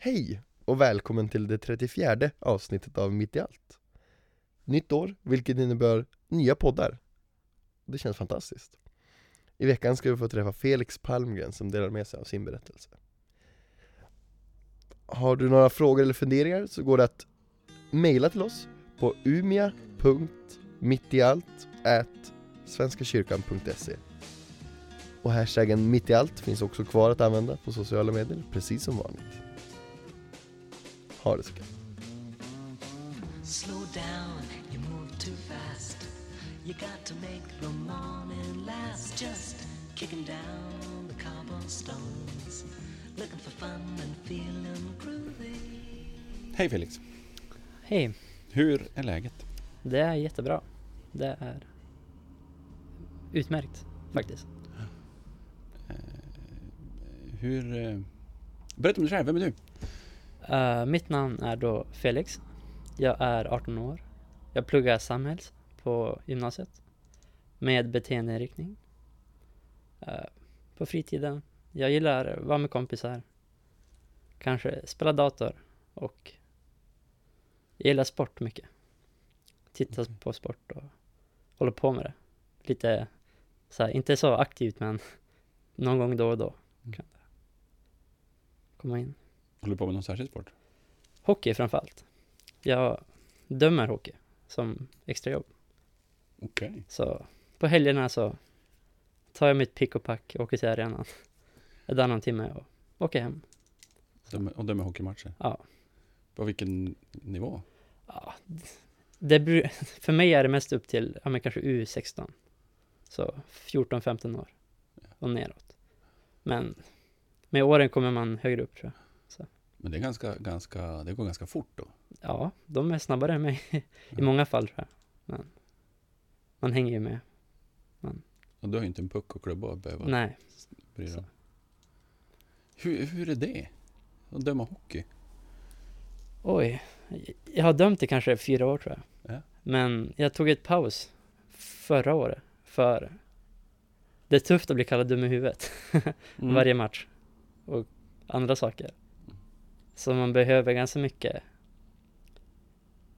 Hej och välkommen till det 34 avsnittet av Mitt i allt. Nytt år, vilket innebär nya poddar. Det känns fantastiskt. I veckan ska vi få träffa Felix Palmgren som delar med sig av sin berättelse. Har du några frågor eller funderingar så går det att mejla till oss på umia.mittiallt svenskakyrkan.se och hashtaggen mittialt finns också kvar att använda på sociala medier, precis som vanligt. Ha det så gött. Slow down, you move too fast. You got to make the morning last. Just kicking down the cobblestones. Looking for fun and feeling groovy. Hej Felix! Hej, Hur är läget? det är jättebra. Det är utmärkt faktiskt. Hur... eh, Berätta om dig själv, vem är du? Eh, mitt namn är då Felix. Jag är 18 år. Jag pluggar samhälls på gymnasiet med beteendeinriktning. Eh, på fritiden. Jag gillar att vara med kompisar. Kanske spela dator och jag gillar sport mycket. Titta på sport och hålla på med det. Lite så här, inte så aktivt men någon gång då och då kan det komma in. Håller du på med någon särskild sport? Hockey framförallt. Jag dömer hockey som extrajobb. Okej. Så på helgerna så tar jag mitt pick och pack och åker till arenan. En annan timme och åker hem. Dömer- Och dömer hockeymatcher? Ja. På vilken nivå? ja det, för mig är det mest upp till, ja men kanske U16. Så 14-15 år och neråt. Men med åren kommer man högre upp tror jag. Men det är ganska, ganska, det går ganska fort då. Ja, de är snabbare än mig i många fall tror jag. Men man hänger ju med. Och du har ju inte en puck och klubba att behöva Nej, bry dig så. Hur, hur är det? Att döma hockey? Oj, jag har dömt i kanske fyra år tror jag. Ja. Men jag tog ett paus förra året för det är tufft att bli kallad dum i huvudet Mm. varje match och andra saker. Så man behöver ganska mycket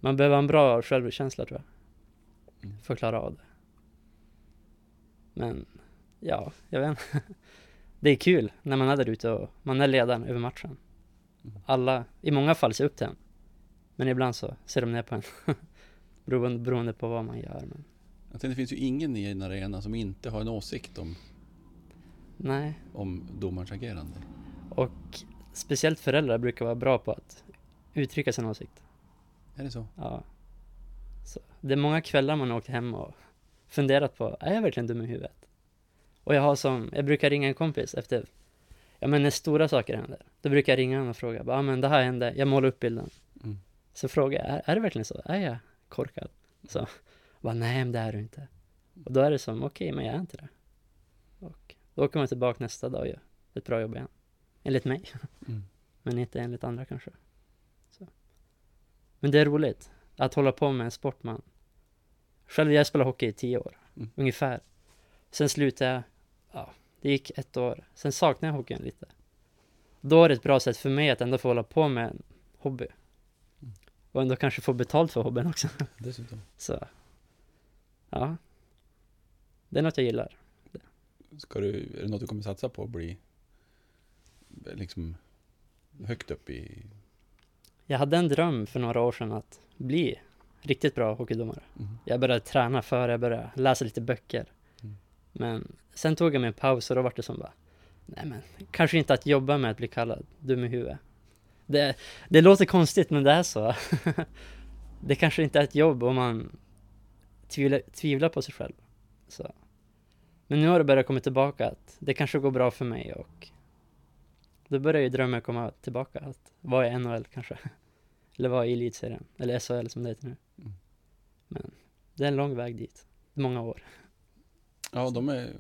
man behöver en bra självkänsla tror jag. Mm. För att klara av det. Men ja, jag vet inte. Det är kul när man är där ute och man är ledaren över matchen. Mm. Alla, i många fall ser upp till en. Men ibland så ser de ner på en. beroende, beroende på vad man gör. Men Jag tänkte, det finns ju ingen i en arena som inte har en åsikt om, nej, om domarens agerande. och speciellt föräldrar brukar vara bra på att uttrycka sin åsikt. Är det så? Ja. Så det är många kvällar man har åkt hem och funderat på, är jag verkligen dum i huvudet? Och jag har som, jag brukar ringa en kompis efter, ja men när stora saker händer, då brukar jag ringa honom och fråga, ja men det här hände, jag målar upp bilden. Mm. Så frågar jag, är, är det verkligen så? Är jag korkad? Så, bara, nej men det är du inte. Och då är det som, okej men jag är inte det. Och då åker man tillbaka nästa dag och gör ett bra jobb igen. Enligt mig. Mm. Men inte enligt andra kanske. Så. Men det är roligt att hålla på med en sport man... Själv jag spelade hockey i tio år, Mm. ungefär. Sen slutade jag, ja, det gick ett år. Sen saknade jag hockeyn lite. Då är det ett bra sätt för mig att ändå få hålla på med en hobby. Mm. Och ändå kanske få betalt för hobbyn också. Dessutom. Så, ja. Det är något jag gillar. Ska du, är det något du kommer satsa på att bli liksom högt upp i... Jag hade en dröm för några år sedan att bli riktigt bra hockeydomare. Mm. Jag började träna före jag började läsa lite böcker. Mm. Men sen tog jag mig en paus och då var det som bara, nej men kanske inte att jobba med att bli kallad dum i huvudet. Det, det låter konstigt men det är så. det kanske inte är ett jobb om man tvivlar, tvivlar på sig själv. Så. Men nu har det börjat komma tillbaka att det kanske går bra för mig och då börjar ju drömmen komma tillbaka att vara i NHL kanske. Eller vara i elitserien, eller SHL som det heter nu. Mm. Men det är en lång väg dit. Många år. Ja, de är...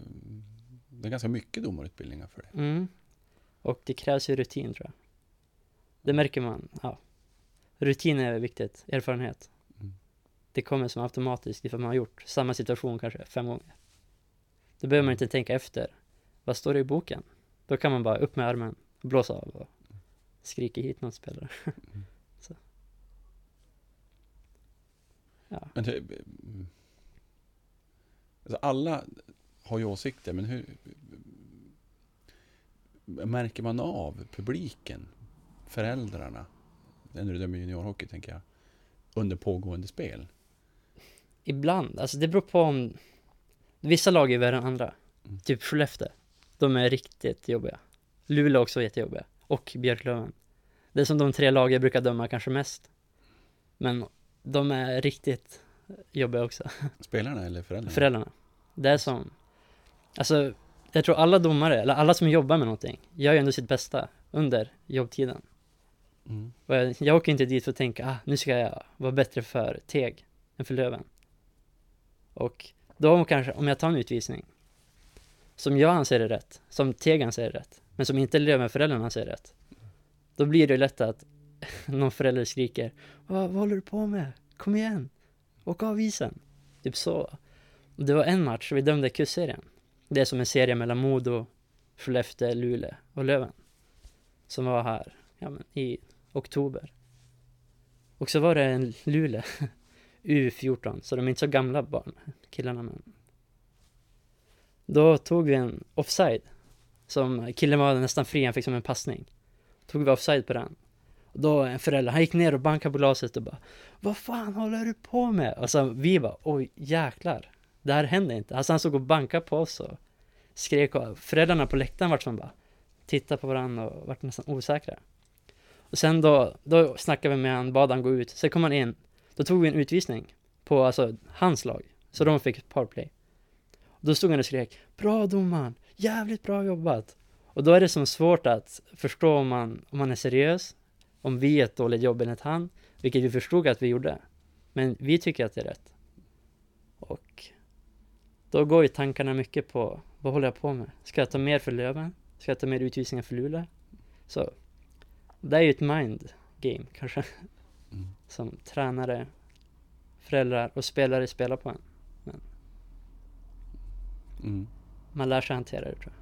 Det är ganska mycket domarutbildningar för det. Mm. Och det krävs ju rutin tror jag. Det märker man, ja. Rutin är viktigt, erfarenhet. Mm. Det kommer som automatiskt ifall man har gjort samma situation kanske fem gånger. Då behöver man inte tänka efter. Vad står det i boken? Då kan man bara upp med armen, blåsa av och skriker hit någon spelare. Mm. Så. Ja. Men det, mm. alltså alla har ju åsikter, men hur märker man av publiken, föräldrarna, när du dömer juniorhockey tänker jag, under pågående spel? Ibland, alltså det beror på om Vissa lag är värre än andra Mm. Typ Skellefteå De är riktigt jobbiga Luleå också jättejobbiga Och Björklöven Det är som de tre lag jag brukar döma kanske mest Men de är riktigt jobbiga också Spelarna eller föräldrarna? Föräldrarna Det är som Alltså Jag tror alla domare, eller alla som jobbar med någonting Gör ju ändå sitt bästa under jobbtiden Mm. Och jag, jag åker inte dit för att tänka, ah, nu ska jag vara bättre för Teg än för Löven. Och då kanske, om jag tar en utvisning, som jag anser är rätt, som Teg anser är rätt, men som inte Löven-föräldrarna säger rätt, då blir det lätt att någon förälder skriker, vad, håller du på med? Kom igen! Åk av isen! Typ så. Det var en match, vi dömde kusserien Det är som en serie mellan Modo, Skellefteå, Luleå och Löven. Som var här, ja men i oktober. Och så var det en Luleå, U14, så de är inte så gamla barn, killarna men. Då tog vi en offside, som killen var nästan fri, han fick som en passning. Tog vi offside på den. Och då en förälder, han gick ner och bankade på glaset och bara Vad fan håller du på med? Och så vi bara, oj jäklar. Det här händer inte. Alltså han såg och bankade på oss och skrek och föräldrarna på läktaren vart som bara tittade på varandra och vart nästan osäkra. Och sen då, då snackade vi med han, bad han gå ut. Sen kom han in. Då tog vi en utvisning på alltså hans lag. Så de fick powerplay. Då stod han och skrek Bra domaren! Jävligt bra jobbat! Och då är det som svårt att förstå om man, om man är seriös. Om vi gör ett dåligt jobb enligt han. Vilket vi förstod att vi gjorde. Men vi tycker att det är rätt. Och då går ju tankarna mycket på vad håller jag på med? Ska jag ta mer för Löven? Ska jag ta mer utvisningar för Luleå? Så det är ju ett mind game kanske. Mm. Som tränare, föräldrar och spelare spelar på en. Mm. Man lär sig hantera det tror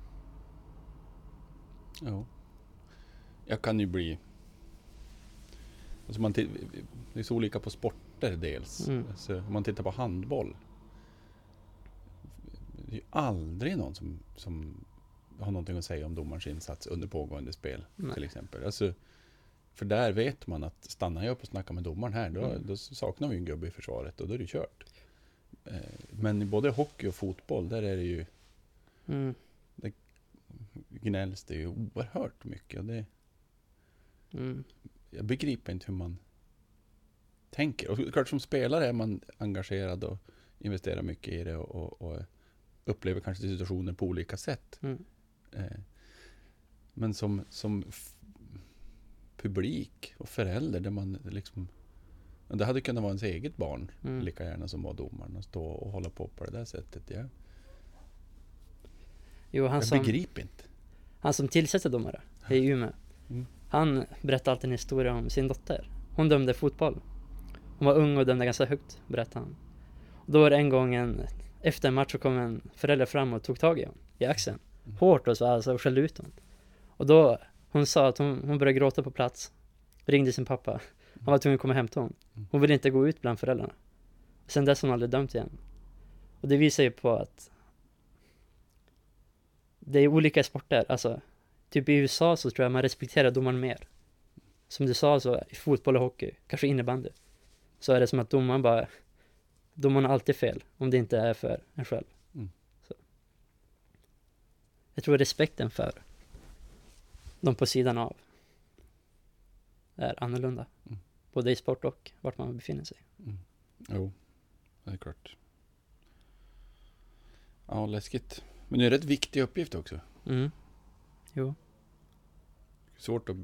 jag. Ja. Jag kan ju bli... Alltså man det är så olika på sporter dels. Mm. Alltså, om man tittar på handboll. Det är ju aldrig någon som, som har någonting att säga om domarens insats under pågående spel. Nej. Till exempel. Alltså, för där vet man att stannar jag upp och snackar med domaren här, då, Mm. då saknar vi en gubbe i försvaret och då är det kört. Eh, Men i både hockey och fotboll, där är det ju Mm. gnälls det ju oerhört mycket. Och det, Mm. jag begriper inte hur man tänker. Och klart som spelare är man engagerad och investerar mycket i det och, och, och upplever kanske situationer på olika sätt. Mm. Eh, Men som, som publik och förälder där man liksom det hade kunnat vara ens eget barn Mm. lika gärna som var domaren och stå och hålla på på det där sättet. Jag, Jo, han jag som, begriper inte. han som tillsätter domare i Umeå. Mm. Han berättade alltid en historia om sin dotter. Hon dömde fotboll. Hon var ung och dömde ganska högt, berättade han. Och då var det en gång en, efter en match så kom en förälder fram och tog tag i honom, i axeln. Mm. Hårt och så alltså, och skällde ut honom. Och då, hon sa att hon, hon började gråta på plats. Ringde sin pappa. Han var tvungen att komma och hämta honom. Mm. Hon ville inte gå ut bland föräldrarna. Sen dess har hon aldrig dömt igen. Och det visar ju på att det är olika sporter, alltså typ i USA så tror jag man respekterar domaren mer. Som du sa så, i fotboll och hockey, kanske innebandy, så är det som att domaren bara, domaren har alltid fel, om det inte är för en själv. Mm. Så. Jag tror respekten för de på sidan av är annorlunda. Mm. Både i sport och vart man befinner sig. Mm. Jo, det är klart. Ja, läskigt. Men det är en rätt viktig uppgift också. Mm. Jo. Svårt att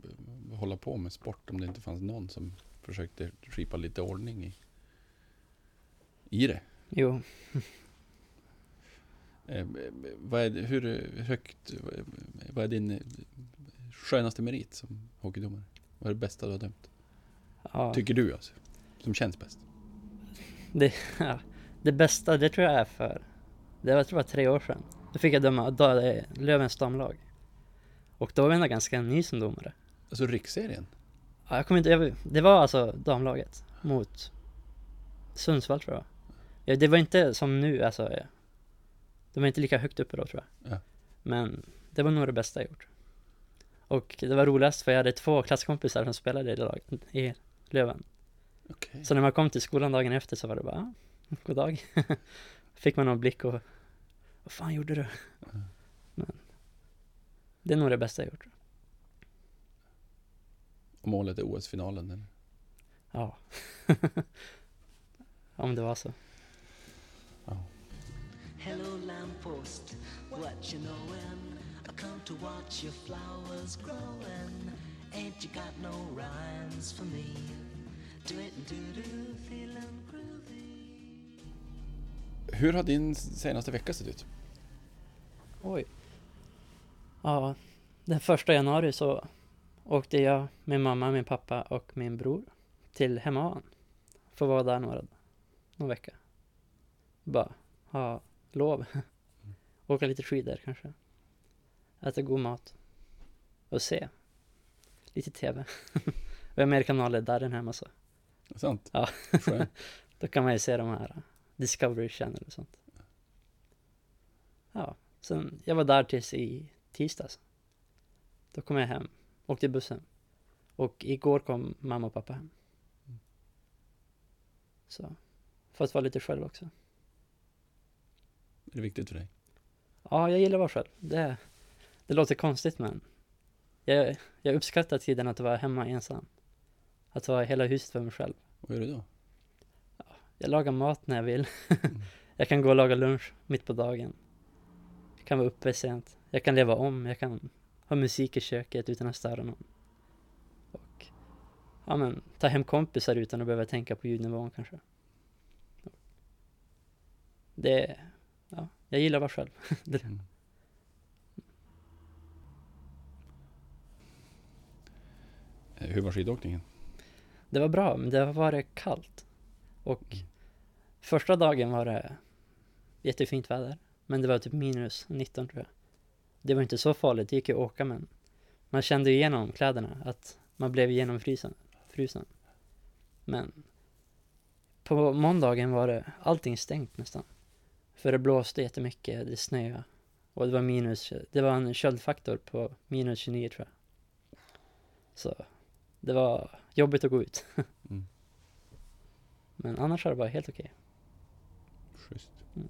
hålla på med sport om det inte fanns någon som försökte skipa lite ordning i, i det. Jo. Eh, vad är, hur högt, vad är din skönaste merit som hockeydomare? Vad är det bästa du har dömt? Ja. Tycker du alltså? Som känns bäst? Det, ja, det bästa, det tror jag är för, det var, jag tror var tre år sedan. Då fick jag döma Lövens damlag. Och då var jag ändå ganska ny som domare. Alltså riksserien? Ja, jag kommer inte, jag, det var alltså damlaget mot Sundsvall tror jag. Ja, det var inte som nu alltså. De var inte lika högt uppe då tror jag. Ja. Men det var nog det bästa jag gjort. Och det var roligast för jag hade två klasskompisar som spelade i laget, i Löven. Okej. Så när man kom till skolan dagen efter så var det bara, ah, god dag. Fick man någon blick och, vad fan gjorde du? Men det är nog det bästa jag gjort. Och målet är OS-finalen eller? Ja. Om det var så. Hello, lamppost, what you knowin'? I come to watch your flowers growin'. Ain't you got no rhymes for me? Do it and do do, feelin' groovy. Hur har din senaste vecka sett ut? Oj. Ja, den första januari så åkte jag, min mamma, min pappa och min bror till Hemavan. Får vara där några, någon vecka. Bara ha lov. Åka lite skidor kanske. Äta god mat. Och se. Lite TV. Vi har mer kanaler där än hemma så. Sant? Ja. Då kan man ju se de här Discovery Channel och sånt. Ja, sen jag var där tills i tisdags. Då kom jag hem, åkte bussen. Och igår kom mamma och pappa hem. Så, för att vara lite själv också. Är det viktigt för dig? Ja, jag gillar att vara själv. Det, det låter konstigt men jag, jag uppskattar tiden att vara hemma ensam. Att vara i hela huset för mig själv. Vad gör du då? Jag lagar mat när jag vill. jag kan gå och laga lunch mitt på dagen. Kan vara uppe sent. Jag kan leva om. Jag kan ha musik i köket utan att störa någon. Och ja, men, ta hem kompisar utan att behöva tänka på ljudnivån kanske. Det, ja, jag gillar att vara själv. Mm. Eh, Hur var skidåkningen? Det var bra, men det har varit kallt. Och första dagen var det jättefint väder. Men det var typ minus 19 tror jag. Det var inte så farligt, det gick ju att åka men man kände ju igenom kläderna att man blev genomfrusen. Frusen. Men på måndagen var det allting stängt nästan. För det blåste jättemycket, det snöade. Och det var minus, det var en köldfaktor på minus 29 tror jag. Så det var jobbigt att gå ut. Mm. Men annars har det varit helt okej. Schysst. Mm.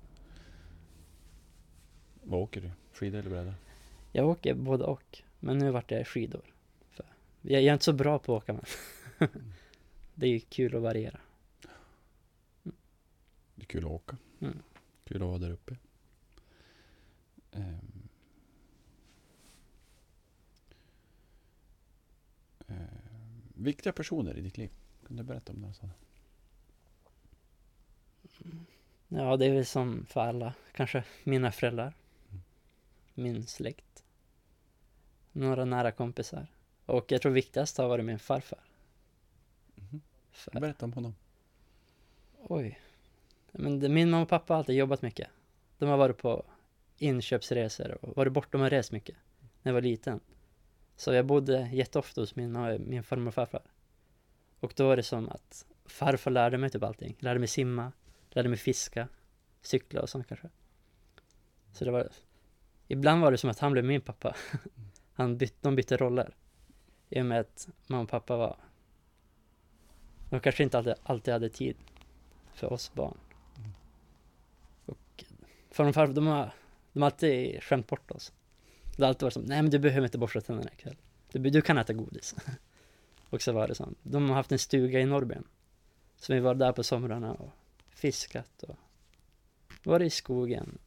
Vad åker du? Skidor eller bräda? Jag åker både och. Men nu vart det skidor. För jag, jag är inte så bra på att åka men. det är ju kul att variera. Det är kul att åka. Mm. Kul att vara där uppe. Ehm, viktiga personer i ditt liv. Kan du berätta om några sådana? Ja, det är väl som för alla. Kanske mina föräldrar. Mm. Min släkt. Några nära kompisar. Och jag tror viktigast har varit min farfar. För, Berätta om honom. oj. Men det, min mamma och pappa har alltid jobbat mycket. De har varit på inköpsresor och varit borta och rest mycket. När jag var liten. Så jag bodde jätteofta hos min, min farmor och farfar. Och då var det som att farfar lärde mig typ allting. Lärde mig simma, lärde mig fiska, cykla och sånt kanske. Så det var, ibland var det som att han blev min pappa. Han byt, de bytte roller. I och med att mamma och pappa var, de kanske inte alltid, alltid hade tid för oss barn. Och farmor och farfar, de har, de har alltid skämt bort oss. Det har alltid varit som, nej men du behöver inte borsta tänderna ikväll. Du, du kan äta godis. och så var det så. De har haft en stuga i Norrben. Så vi var där på somrarna och fiskat och varit i skogen.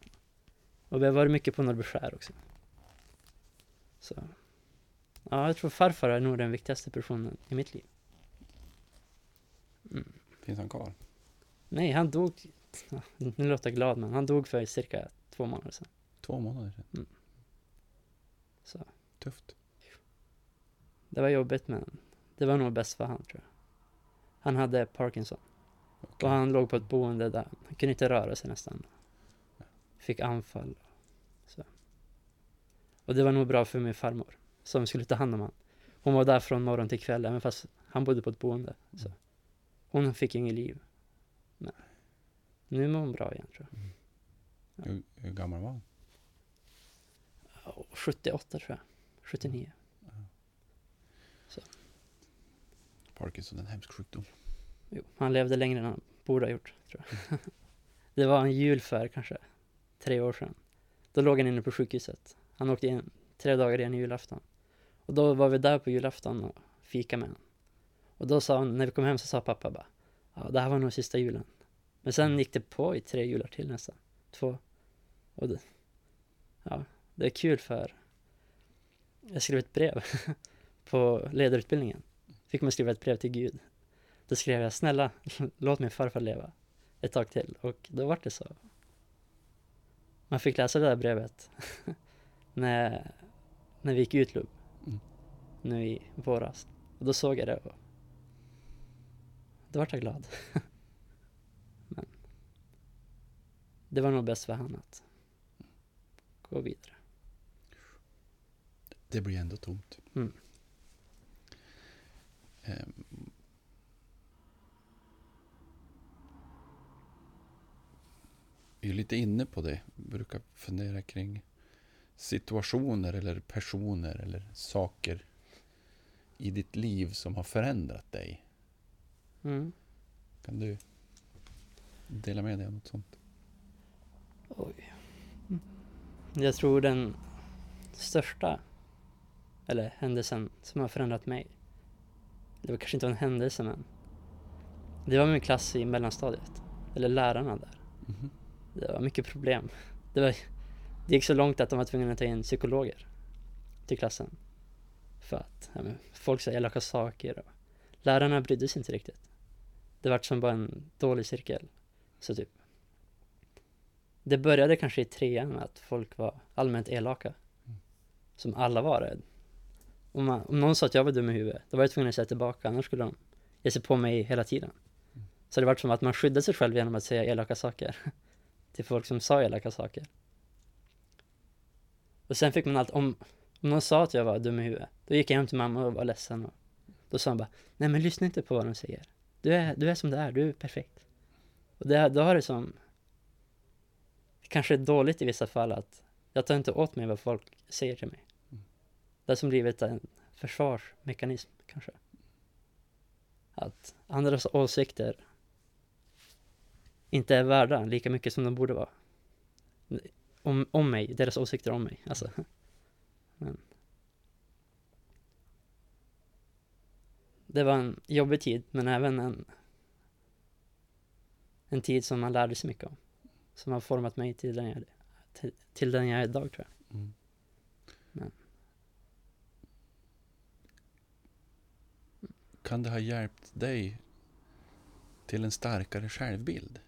Och vi har varit mycket på Norrbyskär också. Så. Ja, jag tror farfar är nog den viktigaste personen i mitt liv. Mm. Finns han kvar? Nej, han dog, nu låter jag glad men han dog för cirka två månader sedan. Två månader sedan. Mm. Så. Tufft. Det var jobbigt men det var nog bäst för han tror jag. Han hade Parkinson. Okej. Och han låg på ett boende där han kunde inte röra sig nästan. Fick anfall. Så. Och det var nog bra för min farmor. Som skulle ta hand om honom. Hon var där från morgon till kväll, även fast han bodde på ett boende. Så. Hon fick inget liv. Men nu mår hon bra igen tror jag. Hur, hur gammal var hon? Ja, 78 tror jag. 79. Parkinson, en hemsk sjukdom. Jo, han levde längre än han borde ha gjort, tror jag. det var en jul för kanske tre år sedan. Då låg han inne på sjukhuset. Han åkte in tre dagar innan julafton. Och då var vi där på julafton och fika med honom. Och då sa han, när vi kom hem så sa pappa bara, ja det här var nog sista julen. Men sen gick det på i tre jular till nästan. Två. Och det, ja, det är kul för jag skrev ett brev på ledarutbildningen. Fick man skriva ett brev till Gud. Då skrev jag, snälla låt min farfar leva ett tag till. Och då var det så. Man fick läsa det där brevet när, när vi gick ut Lub. Mm. Nu i våras. Och då såg jag det och då vart jag glad. Men det var nog bäst för han att gå vidare. Det blir ändå tomt. Mm. Ehm. Är lite inne på det. Vi brukar fundera kring situationer eller personer eller saker i ditt liv som har förändrat dig. Mm. Kan du dela med dig av något sånt? Oj. Jag tror den största, eller händelsen som har förändrat mig, det var kanske inte en händelse men det var min klass i mellanstadiet, eller lärarna där. Mhm. Det var mycket problem. Det, var, det gick så långt att de var tvungna att ta in psykologer till klassen. För att ja, folk sa elaka saker och lärarna brydde sig inte riktigt. Det var som bara en dålig cirkel. Så typ det började kanske i trean med att folk var allmänt elaka. Som alla var det. Om, man, om någon sa att jag var dum i huvudet, då var jag tvungen att säga tillbaka, annars skulle de ge sig på mig hela tiden. Så det var som att man skyddade sig själv genom att säga elaka saker. Till folk som sa elaka saker. Och sen fick man allt, om, om någon sa att jag var dum i huvudet, då gick jag hem till mamma och var ledsen. Och då sa hon bara, nej men lyssna inte på vad de säger. Du är, du är som du är, du är perfekt. Och det, då har det som kanske är dåligt i vissa fall att jag tar inte åt mig vad folk säger till mig. Det har som blivit en försvarsmekanism kanske. Att andras åsikter inte är värda lika mycket som de borde vara. Om, om mig, deras åsikter om mig. Alltså. Men. Det var en jobbig tid, men även en, en tid som man lärde sig mycket om som har format mig till den jag till, till den jag är idag tror jag. Mm. Men. Kan det ha hjälpt dig till en starkare självbild?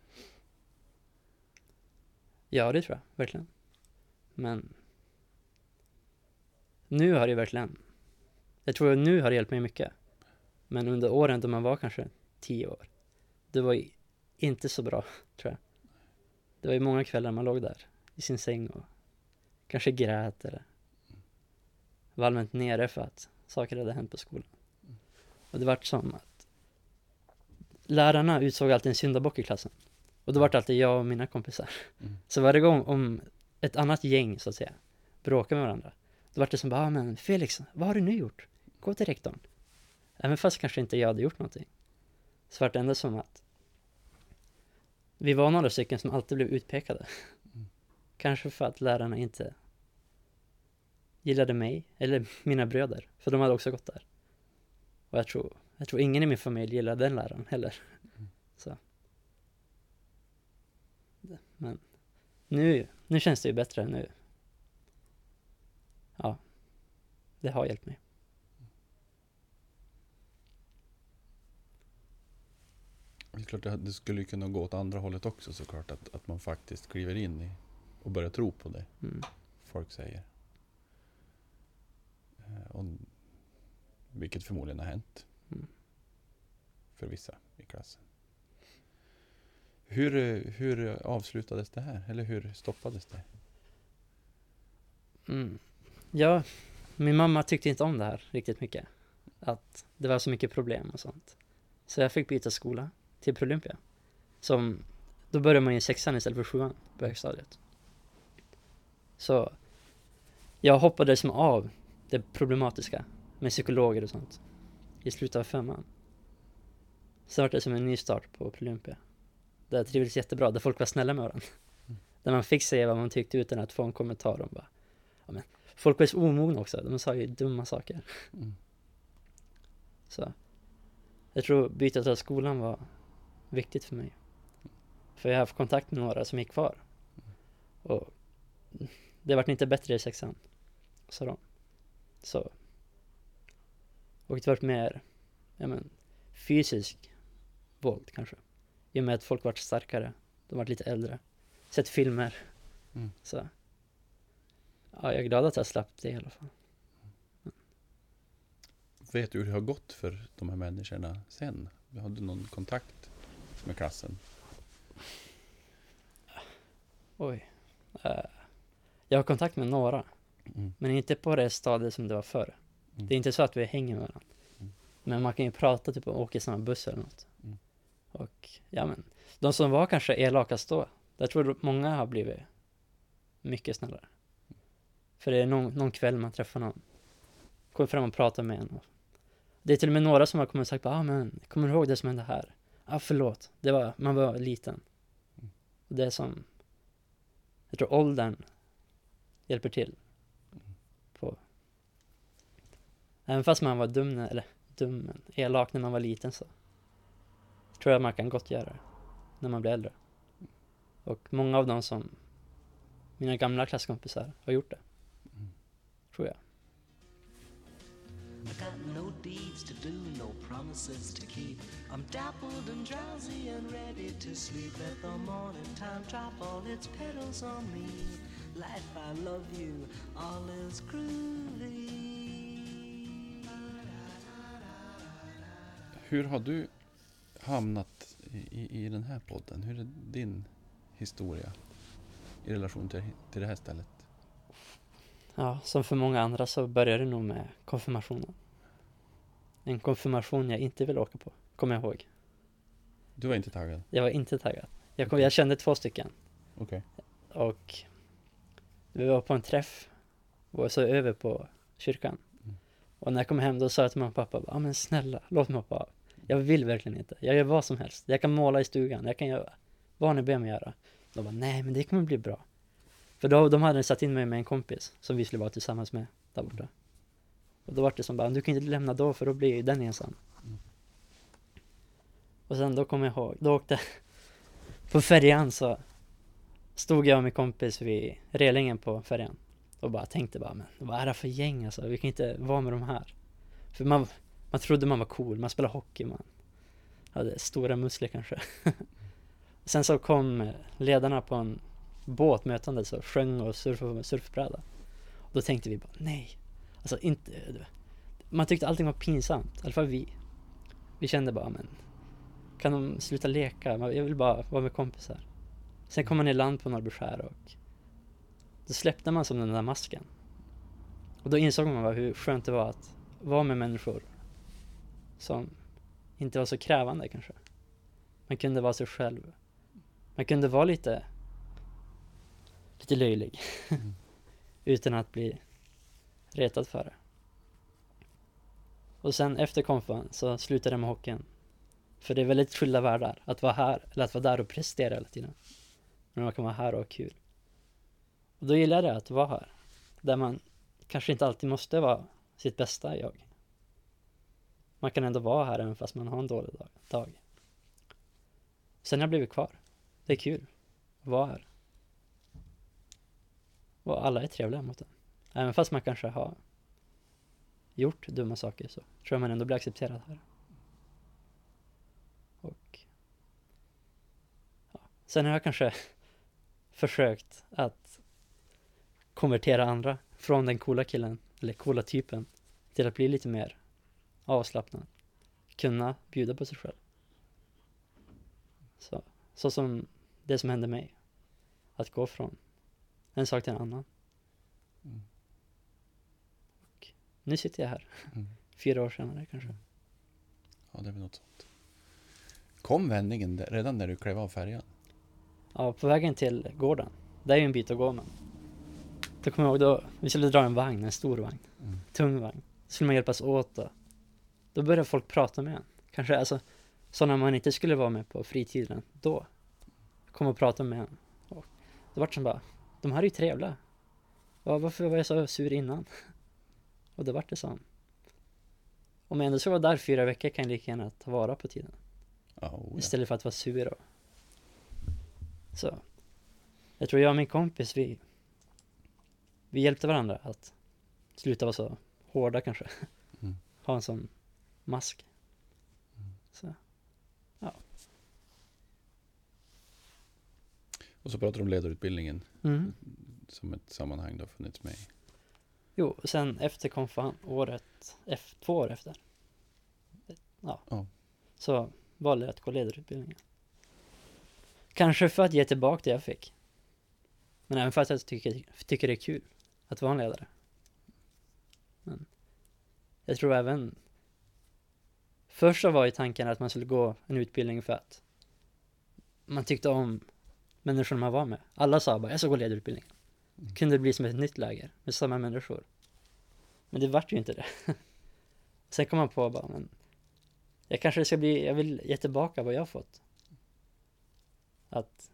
Ja, det tror jag verkligen. Men nu har det verkligen, jag tror att nu har det hjälpt mig mycket. Men under åren då man var kanske tio år, det var inte så bra tror jag. Det var ju många kvällar man låg där i sin säng och kanske grät eller var allmänt nere för att saker hade hänt på skolan. Och det vart som att lärarna utsåg alltid en syndabock i klassen. Och då vart det alltid jag och mina kompisar. Mm. Så varje gång om ett annat gäng så att säga bråkade med varandra, då vart det som bara, ah, men Felix, vad har du nu gjort? Gå till rektorn. Även fast kanske inte jag hade gjort någonting. Så vart det ändå som att vi var några stycken som alltid blev utpekade. Kanske för att lärarna inte gillade mig, eller mina bröder, för de hade också gått där. Och jag tror, jag tror ingen i min familj gillade den läraren heller. Så. Men nu, nu känns det ju bättre nu. Ja, det har hjälpt mig. Det är klart det skulle ju kunna gå åt andra hållet också såklart. Att, att man faktiskt kliver in i och börjar tro på det Mm. folk säger. Eh, Och, vilket förmodligen har hänt. Mm. För vissa i klassen. Hur, hur avslutades det här? Eller hur stoppades det? Mm. Ja, min mamma tyckte inte om det här riktigt mycket. Att det var så mycket problem och sånt. Så jag fick byta skola till Prolympia. Som, då började man ju i sexan istället för sjuan på högstadiet. Så jag hoppade som av det problematiska med psykologer och sånt i slutet av femman. Sen var det som en ny start på Prolympia. Där jag trivdes jättebra, där folk var snälla med varandra. Där man fick säga vad man tyckte utan att få en kommentar om bara, ja men, folk var så omogna också, de sa ju dumma saker. Mm. Så, jag tror bytet av skolan var viktigt för mig. För jag har haft kontakt med några som gick kvar. Och det vart inte bättre i sexan, sa de. Så, och det vart mer, ja men, fysisk våld kanske. I och med att folk vart starkare, de vart lite äldre. Sett filmer. Mm. Så. Ja, jag är glad att jag slapp det i alla fall. Vet du hur det har gått för de här människorna sen? Har du någon kontakt med klassen? Oj. Eh, jag har kontakt med några, Mm. men inte på det stadiet som det var förr. Mm. Det är inte så att vi hänger med varandra. Mm. Men man kan ju prata typ och åka i samma buss eller något. Och ja men, de som var kanske elakast då, där tror jag många har blivit mycket snällare. För det är någon, någon kväll man träffar någon, kommer fram och pratar med en. Och det är till och med några som har kommit och sagt, ah, men, kommer du ihåg det som hände här? Ja ah, förlåt, det var, man var liten. Och det är som, jag tror åldern hjälper till. På, även fast man var dum, eller dum, men elak när man var liten så tror jag man kan gott göra det när man blir äldre. Och många av dem som mina gamla klasskompisar har gjort det. Tror jag. I got no deeds to do, no promises to keep. I'm dappled and drowsy and ready to sleep. Let the morning time drop all its petals on me. Life, I love you, all is groovy. Hur har du hamnat i, i, den här podden? Hur är din historia i relation till, till det här stället? Ja, som för många andra så började det nog med konfirmationen. En konfirmation jag inte ville åka på, kommer jag ihåg. Du var inte taggad? Jag var inte taggad. Jag, kom, jag kände två stycken. Okej. Och vi var på en träff och så över på kyrkan. Mm. Och när jag kom hem då sa jag till mamma och pappa, ja ah, men snälla, låt mig hoppa av. Jag vill verkligen inte. Jag gör vad som helst. Jag kan måla i stugan, jag kan göra vad ni ber mig göra. De bara, nej men det kommer bli bra. För då, de hade satt in mig med en kompis som vi skulle vara tillsammans med där borta. Och då var det som bara, du kan inte lämna då för då blir ju den ensam. Mm. Och sen då kommer jag ihåg, då åkte på färjan så stod jag och min kompis vid relingen på färjan och bara tänkte bara, men vad är det för gäng alltså? Vi kan inte vara med de här. För man, man trodde man var cool, man spelade hockey, man hade stora muskler kanske. Sen så kom ledarna på en båt mötandes och sjöng och surfade på surfbräda. Och då tänkte vi bara, nej. Alltså inte, man tyckte allting var pinsamt, i alla fall vi. Vi kände bara, men kan de sluta leka? Jag vill bara vara med kompisar. Sen kom man i land på Norrbyskär och då släppte man som den där masken. Och då insåg man bara hur skönt det var att vara med människor som inte var så krävande kanske. Man kunde vara sig själv. Man kunde vara lite, lite löjlig. Mm. Utan att bli retad för det. Och sen efter konfan så slutade jag med hockeyn. För det är väldigt skilda världar. Att vara här, eller att vara där och prestera hela tiden. Men man kan vara här och ha kul. Och då gillar jag att vara här. Där man kanske inte alltid måste vara sitt bästa jag. Man kan ändå vara här även fast man har en dålig dag. dag. Sen har jag blivit kvar. Det är kul att vara här. Och alla är trevliga mot en. Även fast man kanske har gjort dumma saker så tror jag man ändå blir accepterad här. Och ja. Sen har jag kanske försökt att konvertera andra från den coola killen, eller coola typen, till att bli lite mer avslappnad. Kunna bjuda på sig själv. Så, så som det som hände mig. Att gå från en sak till en annan. Mm. Och nu sitter jag här. Mm. fyra år senare kanske. Ja, det är väl något sånt. Kom vändningen där- redan när du klev av färjan? Ja, på vägen till gården. Det är ju en bit att gå men. Då kommer jag ihåg då, vi skulle dra en vagn, en stor vagn. Mm. Tung vagn. Så skulle man hjälpas åt då. Då började folk prata med en. Kanske alltså sådana man inte skulle vara med på fritiden då. Kom och prata med en. Och det vart som bara, de här är ju trevliga. Ja, varför var jag så sur innan? Och det vart det så. Om jag ändå ska vara där fyra veckor kan jag lika gärna ta vara på tiden. Oh, ja. Istället för att vara sur och... Så. Jag tror jag och min kompis, vi... Vi hjälpte varandra att sluta vara så hårda kanske. Mm. Ha en sån mask. Så. Och så pratar du om ledarutbildningen Mm. som ett sammanhang du har funnits med i. Jo, sen efter konfan, året, efter, två år efter. Ja. Ja. Så valde jag att gå ledarutbildningen. Kanske för att ge tillbaka det jag fick. Men även för att jag tycker, tycker det är kul att vara en ledare. Men jag tror även Först så var ju tanken att man skulle gå en utbildning för att man tyckte om människorna man var med. Alla sa bara, jag ska gå ledarutbildning. Det kunde bli som ett nytt läger med samma människor. Men det vart ju inte det. Sen kom man på bara, men jag kanske ska bli, jag vill ge tillbaka vad jag har fått. Att,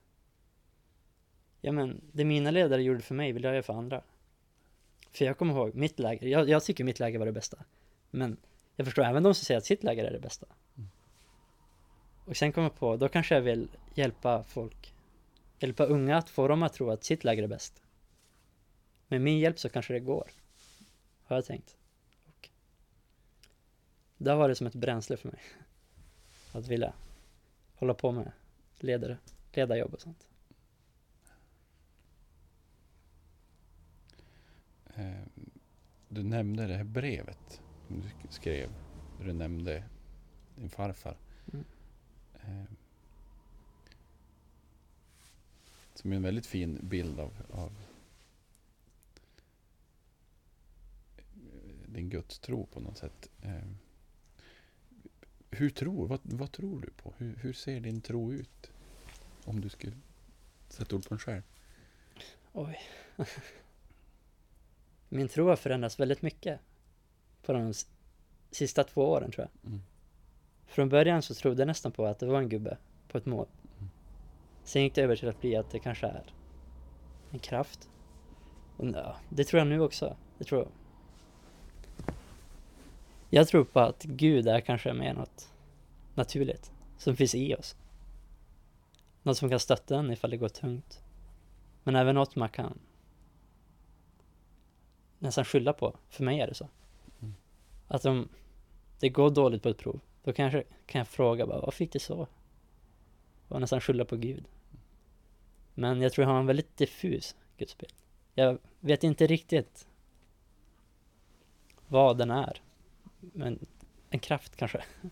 ja men, det mina ledare gjorde för mig vill jag göra för andra. För jag kommer ihåg mitt läger, jag, jag tycker mitt läger var det bästa. Men jag förstår även de som säger att sitt läger är det bästa. Och sen kom jag på, då kanske jag vill hjälpa folk, hjälpa unga att få dem att tro att sitt läger är bäst. Med min hjälp så kanske det går. Har jag tänkt. Och det har varit som ett bränsle för mig. Att vilja hålla på med ledare, ledarjobb och sånt. Eh, Du nämnde det här brevet som du sk- skrev. Du nämnde din farfar. Mm. Eh, Som är en väldigt fin bild av, av din gudstro på något sätt. Eh, Hur tror, vad, vad tror du på? Hur, hur ser din tro ut? Om du skulle sätta ord på den själv. Oj. Min tro har förändrats väldigt mycket på de sista två åren tror jag. Mm. Från början så trodde jag nästan på att det var en gubbe på ett mål. Mm. Sen gick det över till att bli att det kanske är en kraft. Och ja, det tror jag nu också. Jag tror Jag tror på att Gud är kanske mer något naturligt som finns i oss. Något som kan stötta en ifall det går tungt. Men även något man kan nästan skylla på. För mig är det så. Att om det går dåligt på ett prov, då kanske kan jag fråga bara, vad fick det så? Och nästan skylla på Gud. Men jag tror jag har en väldigt diffus gudsbild. Jag vet inte riktigt vad den är. Men en kraft kanske.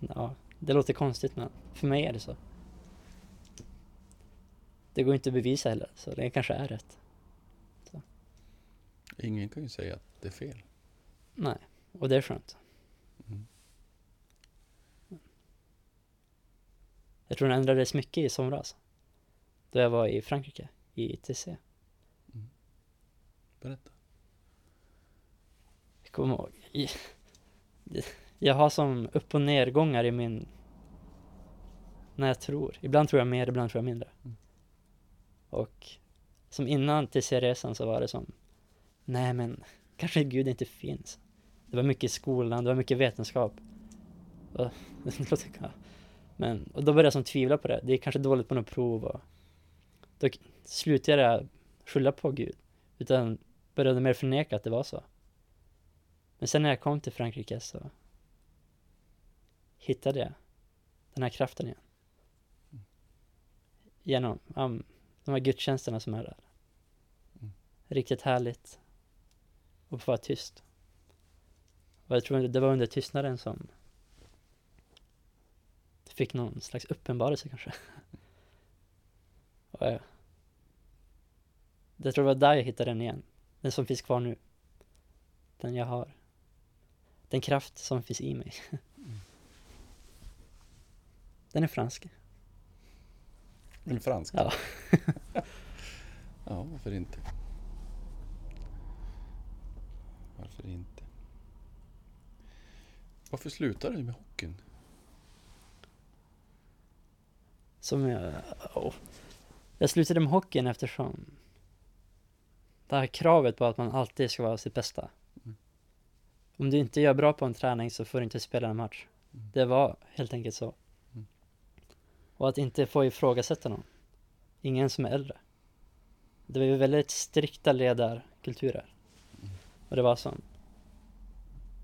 Ja, det låter konstigt men för mig är det så. Det går inte att bevisa heller, så det kanske är rätt. Ingen kan ju säga att det är fel. Nej, och det är skönt. Mm. Jag tror den ändrades mycket i somras. Då jag var i Frankrike, i ITC. Berätta. Jag kommer ihåg. Jag har som upp och nergångar i min... När jag tror. Ibland tror jag mer, ibland tror jag mindre. Mm. Och som innan TC-resan så var det som... Nej men, kanske Gud inte finns. Det var mycket i skolan, det var mycket vetenskap. Och, men, och då började jag som tvivla på det. Det är kanske dåligt på något prov och... Då slutade jag skylla på Gud. Utan började mer förneka att det var så. Men sen när jag kom till Frankrike så hittade jag den här kraften igen. Genom um, de här gudstjänsterna som är där. Mm. Riktigt härligt. Och få vara tyst. Och jag tror det var under tystnaden som fick någon slags uppenbarelse kanske. Och jag, jag tror det var där jag hittade den igen. Den som finns kvar nu. Den jag har den kraft som finns i mig. Den är fransk. En fransk? Ja. ja, varför inte? Varför inte? Varför slutade du med hockeyn? Som jag... åh. Jag slutade med hockeyn eftersom det här kravet på att man alltid ska vara sitt bästa. Mm. Om du inte gör bra på en träning så får du inte spela en match. Mm. Det var helt enkelt så. Mm. Och att inte få ifrågasätta någon. Ingen som är äldre. Det var ju väldigt strikta ledarkulturer. Mm. Och det var som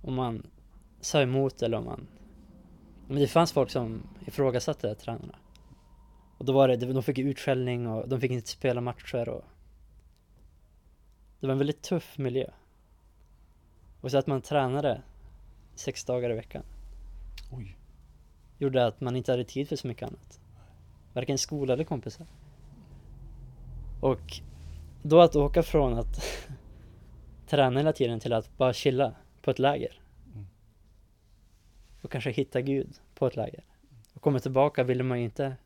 om man sa emot eller om man men det fanns folk som ifrågasatte tränarna. Och då var det, de fick utskällning och de fick inte spela matcher och Det var en väldigt tuff miljö. Och så att man tränade sex dagar i veckan Oj. gjorde att man inte hade tid för så mycket annat. Varken skola eller kompisar. Och då att åka från att träna hela tiden till att bara chilla på ett läger. Och kanske hitta Gud på ett läger. Och komma tillbaka ville man ju inte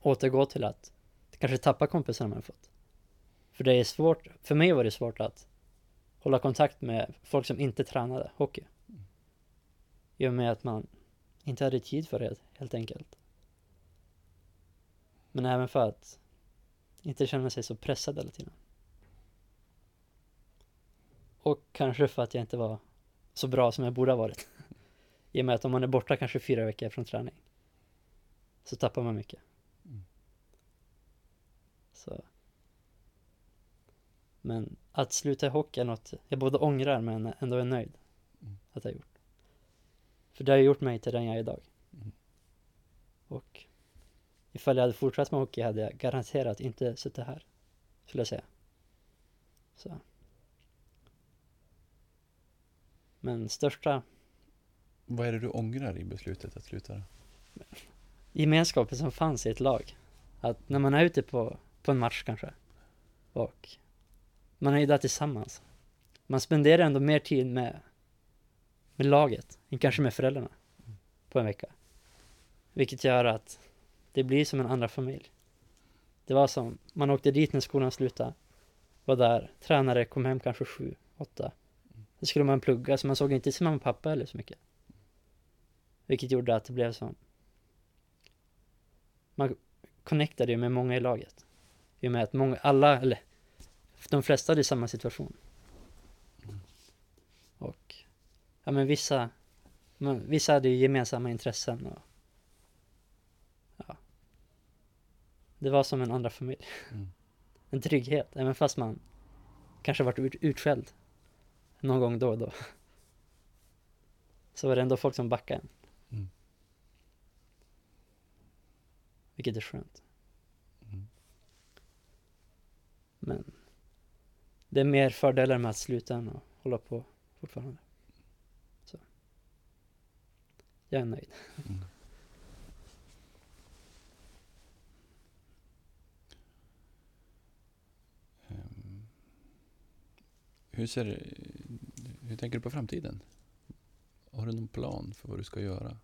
återgå till att kanske tappa kompisarna man fått. För det är svårt, för mig var det svårt att hålla kontakt med folk som inte tränade hockey. I och med att man inte hade tid för det helt enkelt. Men även för att inte känna sig så pressad hela tiden. Och kanske för att jag inte var så bra som jag borde ha varit. I och med att om man är borta kanske fyra veckor från träning så tappar man mycket. Mm. Så. Men att sluta i hockey är något jag både ångrar men ändå är nöjd Mm. att jag gjort. För det har gjort mig till den jag är idag. Mm. Och ifall jag hade fortsatt med hockey hade jag garanterat inte suttit här. Skulle jag säga. Så. Men största vad är det du ångrar i beslutet att sluta? gemenskapen som fanns i ett lag. Att när man är ute på, på en match kanske och man är ju där tillsammans. Man spenderar ändå mer tid med, med laget än kanske med föräldrarna på en vecka. Vilket gör att det blir som en andra familj. Det var som, man åkte dit när skolan slutade, var där, tränare kom hem kanske sju, åtta. Då skulle man plugga, så man såg inte sin mamma och pappa eller så mycket. Vilket gjorde att det blev som man connectade ju med många i laget. I och med att många, alla, eller de flesta hade i samma situation. Och, ja men vissa, men vissa hade ju gemensamma intressen och ja. Det var som en andra familj. Mm. En trygghet, även fast man kanske varit ut, utskälld någon gång då och då. Så var det ändå folk som backade en. Mm. Vilket är skönt. Mm. Men det är mer fördelar med att sluta än att hålla på fortfarande. Så. Jag är nöjd. Mm. Ehm, Hur ser Hur tänker du på framtiden? Har du någon plan för vad du ska göra?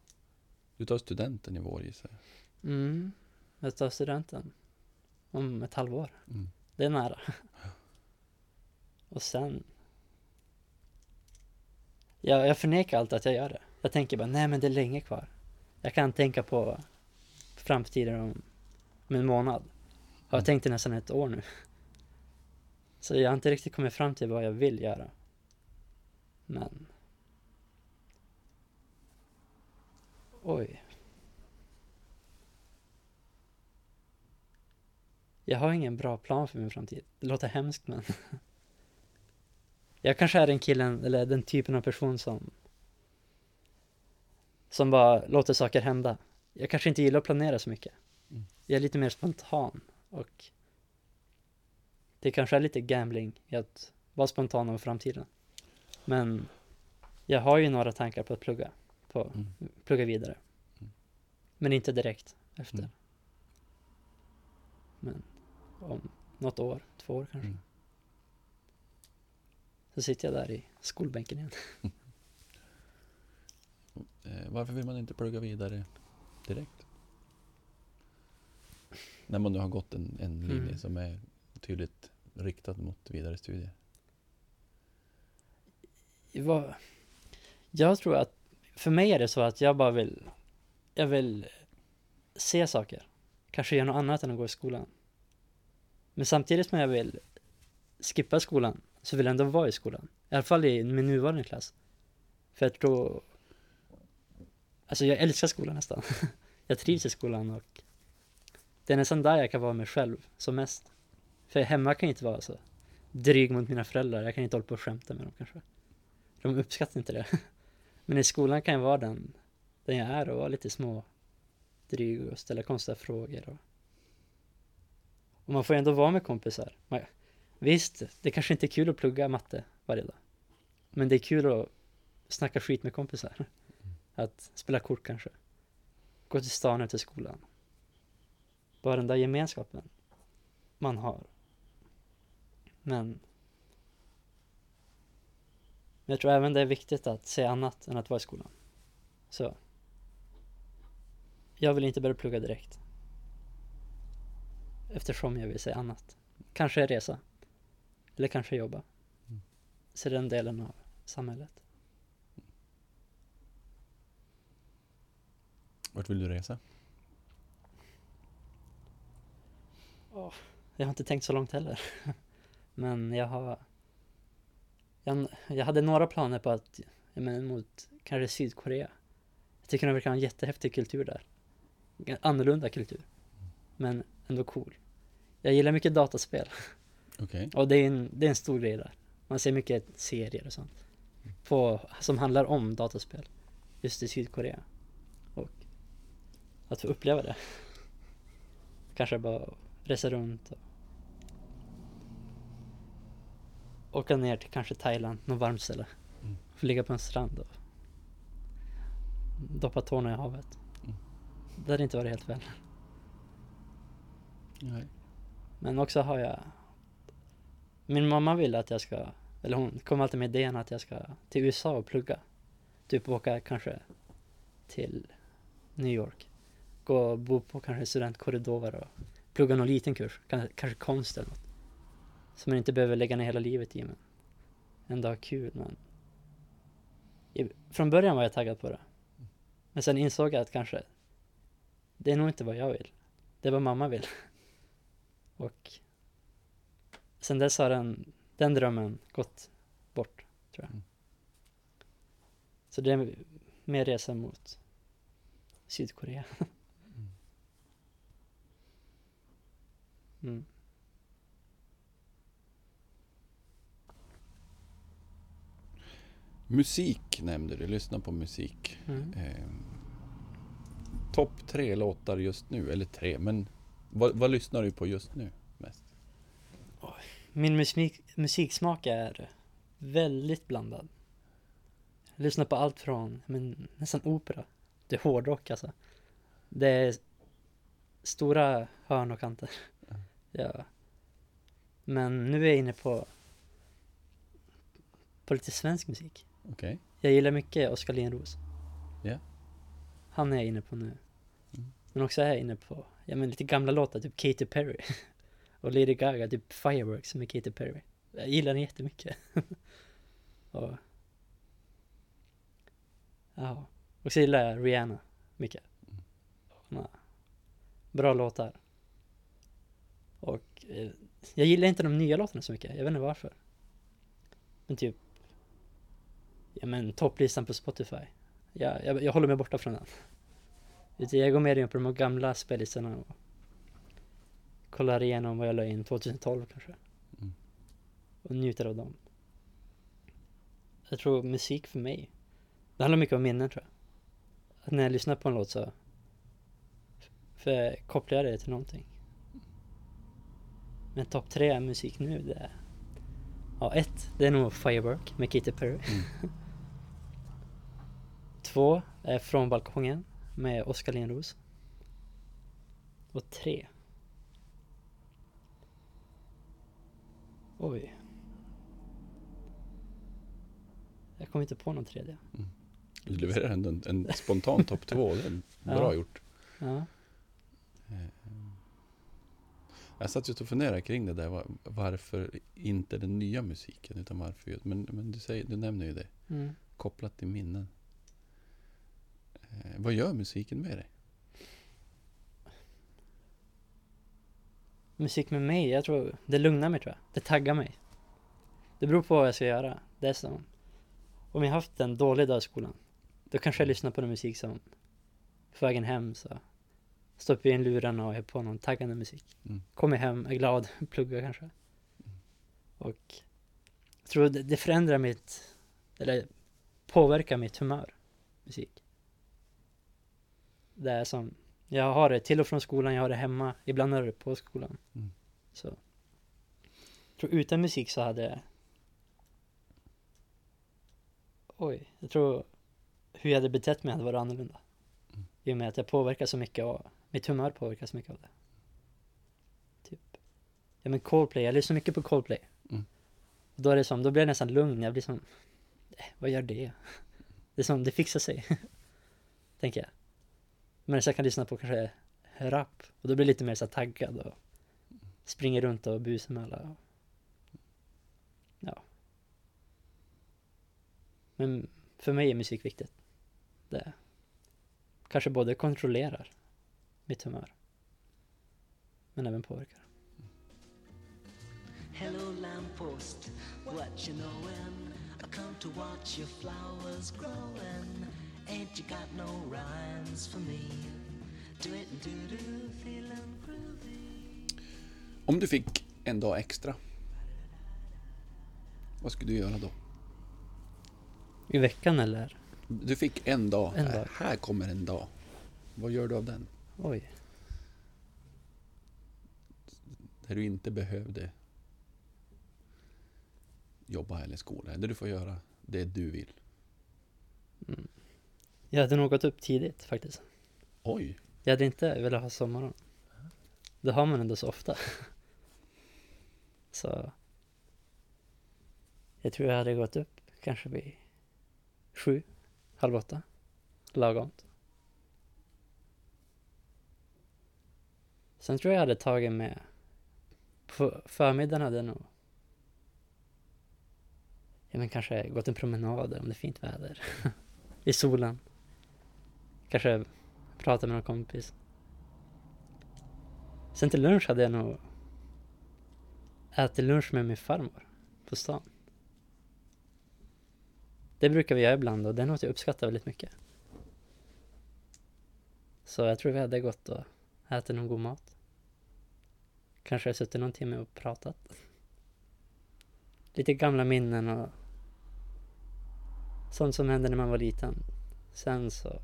Du tar studenten i vår gissar jag. Mm. Jag tar studenten om ett halvår. Mm. Det är nära. Och sen... Jag, jag förnekar alltid att jag gör det. Jag tänker bara, nej men det är länge kvar. Jag kan tänka på framtiden om, om en månad. Och jag Mm. tänkte nästan ett år nu. Så jag har inte riktigt kommit fram till vad jag vill göra. Men... Oj. Jag har ingen bra plan för min framtid. Det låter hemskt men... Jag kanske är den killen, eller den typen av person som... Som bara låter saker hända. Jag kanske inte gillar att planera så mycket. Mm. Jag är lite mer spontan och... Det kanske är lite gambling i att vara spontan om framtiden. Men jag har ju några tankar på att plugga. På, Mm. plugga vidare. Mm. Men inte direkt efter. Mm. Men om något år, två år kanske. Mm. Så sitter jag där i skolbänken igen. Eh, varför vill man inte plugga vidare direkt? När man nu har gått en, en linje Mm. som är tydligt riktad mot vidare studier. Jag tror att för mig är det så att jag bara vill, jag vill se saker. Kanske göra något annat än att gå i skolan. Men samtidigt som jag vill skippa skolan så vill jag ändå vara i skolan. I alla fall i min nuvarande klass. För att då, alltså jag älskar skolan nästan. jag trivs i skolan och det är nästan där jag kan vara mig själv som mest. För hemma kan jag inte vara så dryg mot mina föräldrar. Jag kan inte hålla på och skämta med dem kanske. De uppskattar inte det. Men i skolan kan jag vara den, den jag är och vara lite små dryg och ställa konstiga frågor. Och, och man får ändå vara med kompisar. Man, visst, det kanske inte är kul att plugga matte varje dag. Men det är kul att snacka skit med kompisar. Att spela kort kanske. Gå till stan efter skolan. Bara den där gemenskapen man har. Men men jag tror även det är viktigt att se annat än att vara i skolan. Så. Jag vill inte börja plugga direkt. Eftersom jag vill se annat. Kanske resa. Eller kanske jobba. Mm. Se den delen av samhället. Vart vill du resa? Jag har inte tänkt så långt heller. Men jag har... Jag, jag hade några planer på att, jag menar mot kanske Sydkorea. Jag tycker det verkar vara en jättehäftig kultur där. Annorlunda kultur. Men ändå cool. Jag gillar mycket dataspel. Okej. Och det är en, det är en stor grej där. Man ser mycket serier och sånt. På, som handlar om dataspel. Just i Sydkorea. Och att få uppleva det. Kanske bara resa runt och åka ner till kanske Thailand, något varmt ställe. Mm. Ligga på en strand och doppa tårna i havet. Mm. Det hade inte varit helt väl. Nej. Men också har jag Min mamma vill att jag ska Eller hon kommer alltid med idén att jag ska till USA och plugga. Typ åka kanske till New York. Gå och bo på kanske studentkorridorer och plugga någon liten kurs. Kanske, kanske konst eller något. Som man inte behöver lägga ner hela livet i men Ändå ha kul men i, Från början var jag taggad på det. Men sen insåg jag att kanske Det är nog inte vad jag vill. Det är vad mamma vill och sen dess har den, den drömmen gått bort, tror jag. Mm. Så det är mer resa mot Sydkorea. Mm. Musik nämnde du, lyssna på musik. Mm. Eh, Topp tre låtar just nu, eller tre, men vad, vad lyssnar du på just nu mest? Min musik, musiksmak är väldigt blandad. Jag lyssnar på allt från men, nästan opera till hårdrock alltså. Det är stora hörn och kanter. Ja. Men nu är jag inne på på lite svensk musik. Okej. Jag gillar mycket Oskar Lindros. Ja. Han är jag inne på nu. Mm. Men också är jag inne på, ja men lite gamla låtar, typ Katy Perry. och Lady Gaga, typ Fireworks med Katy Perry. Jag gillar den jättemycket. och... Ja. Och så gillar jag Rihanna mycket. Hon har bra låtar. Och eh, jag gillar inte de nya låtarna så mycket, jag vet inte varför. Men typ Ja men topplistan på Spotify jag, jag, jag håller mig borta från den Utan Jag går mer in på de gamla spellistorna och Kollar igenom vad jag la in 2012 kanske Mm. Och njuter av dem Jag tror musik för mig Det handlar mycket om minnen tror jag Att när jag lyssnar på en låt så För kopplar jag det till någonting Men topp tre musik nu det är Ja, ett, det är nog Firework med Katy Perry. Mm. Två är Från balkongen med Oskar Lindros. Och tre. Oj. Jag kommer inte på någon tredje. Mm. Du levererar ändå en, en spontan topp två. Det är bra Ja. gjort. Ja. Jag satt just och funderade kring det där. var- Varför inte den nya musiken? Utan varför men, men du, säger, du nämner ju det. Mm. Kopplat till minnen. Eh, vad gör musiken med dig? Musik med mig, jag tror det lugnar mig tror jag. Det taggar mig. Det beror på vad jag ska göra. Det är som om jag haft en dålig dag i skolan. Då kanske jag lyssnar på den musik som på vägen hem så stoppar jag in lurarna och är på någon taggande musik. Mm. Kommer hem, är glad, pluggar kanske. Och jag tror det, det förändrar mitt, eller påverkar mitt humör, musik. Det är som, jag har det till och från skolan, jag har det hemma, ibland är det på skolan. Mm. Så. Jag tror utan musik så hade Oj, jag tror hur jag hade betett mig hade varit annorlunda. Mm. I och med att jag påverkas så mycket av, mitt humör påverkas mycket av det. Typ. Ja men Coldplay, jag lyssnar mycket på Coldplay. Mm. Då är det som, då blir jag nästan lugn, jag blir som, eh, vad gör det? Det är som, det fixar sig. Tänker jag. Men så jag kan lyssna på kanske rap, och då blir jag lite mer så taggad och springer runt och busar med alla. Ja. Men för mig är musik viktigt. Det kanske både kontrollerar mitt humör, men även påverkar. Hello, lamppost, what you knowin'? I come to watch your flowers growin'. Ain't you got no rhymes for me? Do it and do do, feelin' groovy. Om du fick en dag extra. Vad skulle du göra då? I veckan eller? Du fick en dag. En här, dag. här kommer en dag. Vad gör du av den? Oj. Där du inte behövde jobba eller skola. Där du får göra det du vill. Jag hade nog gått upp tidigt faktiskt. Oj! Jag hade inte velat ha sommaren. Det har man ändå så ofta. Så jag tror jag hade gått upp kanske vid sju, halv åtta. Lagomt. Sen tror jag jag hade tagit med på förmiddagen hade jag nog Ja men kanske gått en promenad om det är fint väder. I solen. Kanske prata med någon kompis. Sen till lunch hade jag nog ätit lunch med min farmor på stan. Det brukar vi göra ibland och det är något jag uppskattar väldigt mycket. Så jag tror vi hade gått och ätit någon god mat. Kanske suttit någon timme och pratat. Lite gamla minnen och sånt som hände när man var liten. Sen så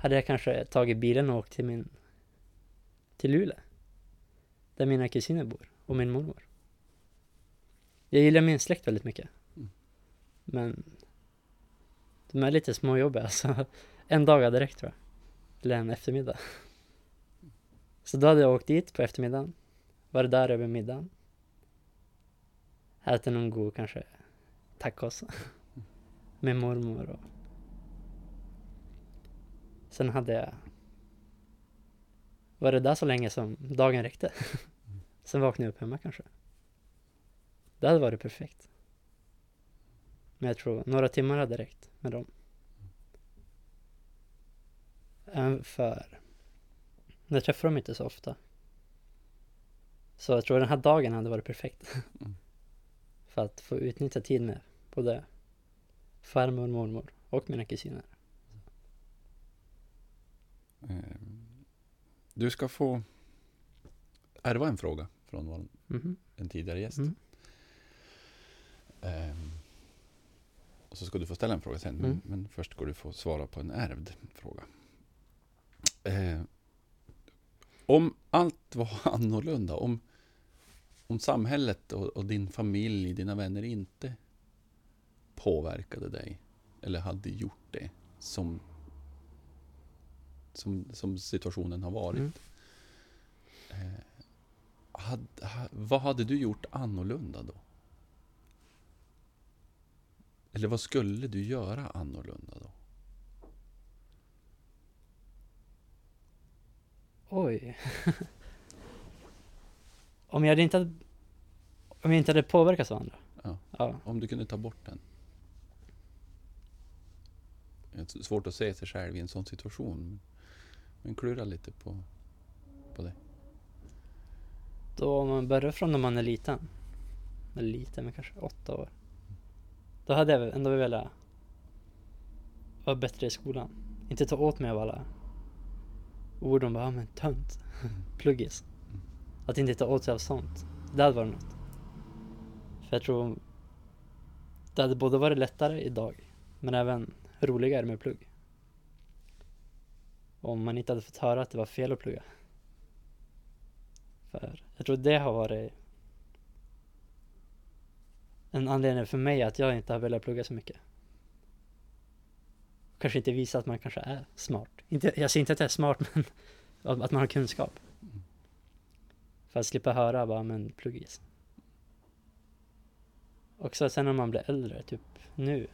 hade jag kanske tagit bilen och åkt till min till Luleå. Där mina kusiner bor och min mormor. Jag gillar min släkt väldigt mycket. Mm. Men de är lite småjobbiga så en dag räckt tror jag. Eller en eftermiddag. Så då hade jag åkt dit på eftermiddagen. Varit där över middagen. Ätit någon god kanske tacos. Med mormor och Sen hade jag var det där så länge som dagen räckte. Sen vaknade jag upp hemma kanske. Det hade varit perfekt. Men jag tror några timmar hade räckt med dem. Även för jag träffar dem inte så ofta. Så jag tror den här dagen hade varit perfekt. Mm. För att få utnyttja tid med både farmor, mormor och mina kusiner. Ehm, Du ska få ärva en fråga från vår, Mhm. en tidigare gäst. Mm. Ehm, och så ska du få ställa en fråga sen. Men, Mm. men först ska du få svara på en ärvd fråga. Ehm, om allt var annorlunda, om, om samhället och, och din familj, dina vänner inte påverkade dig eller hade gjort det som, som, som situationen har varit. Mm. Eh, had, ha, vad hade du gjort annorlunda då? Eller vad skulle du göra annorlunda då? Oj. om jag inte hade, om jag inte hade påverkats av andra? Ja. Ja. Om du kunde ta bort den? Det är svårt att se sig själv i en sån situation. Men klura lite på, på det. Då om man börjar från när man är liten. Eller liten, men kanske åtta år. Då hade jag ändå velat vara bättre i skolan. Inte ta åt mig av alla ord om bara, "Ja, men tönt, pluggis. Att inte ta åt sig av sånt. Det hade varit något. För jag tror det hade både varit lättare idag, men även roligare med plugg. Om man inte hade fått höra att det var fel att plugga. För jag tror det har varit en anledning för mig att jag inte har velat plugga så mycket. Kanske inte visa att man kanske är smart. Inte, jag säger inte att jag är smart, men att man har kunskap. För att slippa höra bara, men pluggis. Också sen när man blir äldre, typ nu.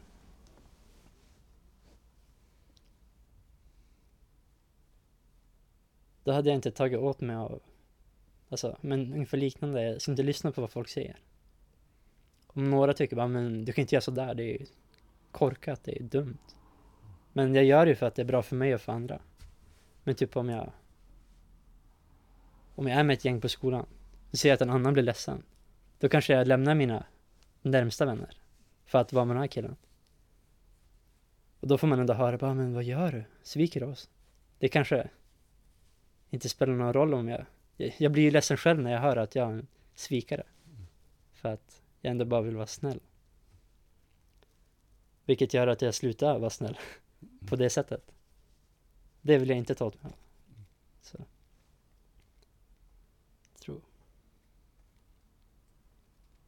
Då hade jag inte tagit åt mig av Alltså, men ungefär liknande. Jag ska inte lyssna på vad folk säger. Om några tycker bara, men du kan inte göra sådär, det är korkat, det är dumt. Men jag gör det ju för att det är bra för mig och för andra. Men typ om jag Om jag är med ett gäng på skolan och ser att en annan blir ledsen. Då kanske jag lämnar mina närmsta vänner. För att vara med den här killen. Och då får man ändå höra bara, men vad gör du? Sviker du oss? Det kanske inte spelar någon roll om jag jag blir ju ledsen själv när jag hör att jag är en svikare. För att jag ändå bara vill vara snäll. Vilket gör att jag slutar vara snäll på det sättet. Det vill jag inte ta åt mig av. Så. Tror.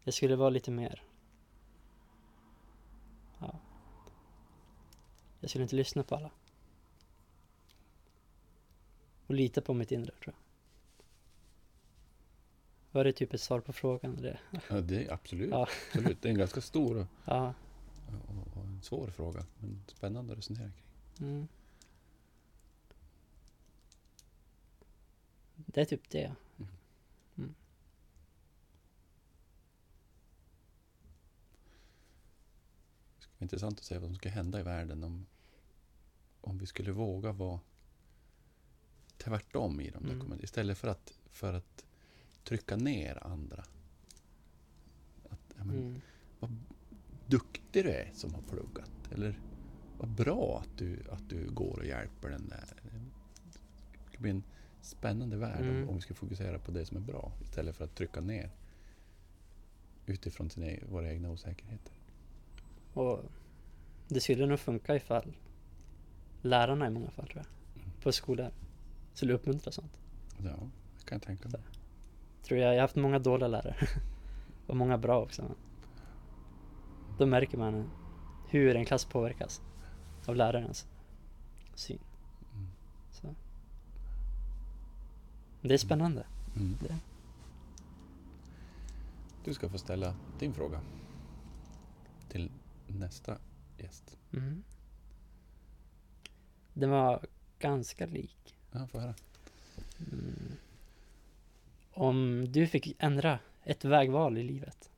Jag skulle vara lite mer. Ja. Jag skulle inte lyssna på alla. Och lita på mitt inre tror jag. Var det typ ett svar på frågan? Det? Ja, det är absolut. Ja. absolut. Det är en ganska stor och, Ja. och, och en svår fråga. Men spännande att resonera kring. Mm. Det är typ det. Det ska vara intressant att se vad som ska hända i världen om, om vi skulle våga vara tvärtom i de där Mm. Istället för att, för att trycka ner andra. Att, men, Mm. duktig du är som har pluggat. Eller vad bra att du, att du går och hjälper den där. Det ska bli en spännande värld om, Mm. om vi ska fokusera på det som är bra istället för att trycka ner utifrån sina, e- våra egna osäkerheter. Och det skulle nog funka ifall lärarna i många fall tror jag, på skolor skulle uppmuntra sånt. Ja, det kan jag tänka mig. Tror jag, jag har haft många dåliga lärare och många bra också. Då märker man hur en klass påverkas av lärarens syn. Mm. Så. Det är spännande. Mm. Det. Du ska få ställa din fråga till nästa gäst. Mm. Den var ganska lik. Ja, få höra. Mm. Om du fick ändra ett vägval i livet.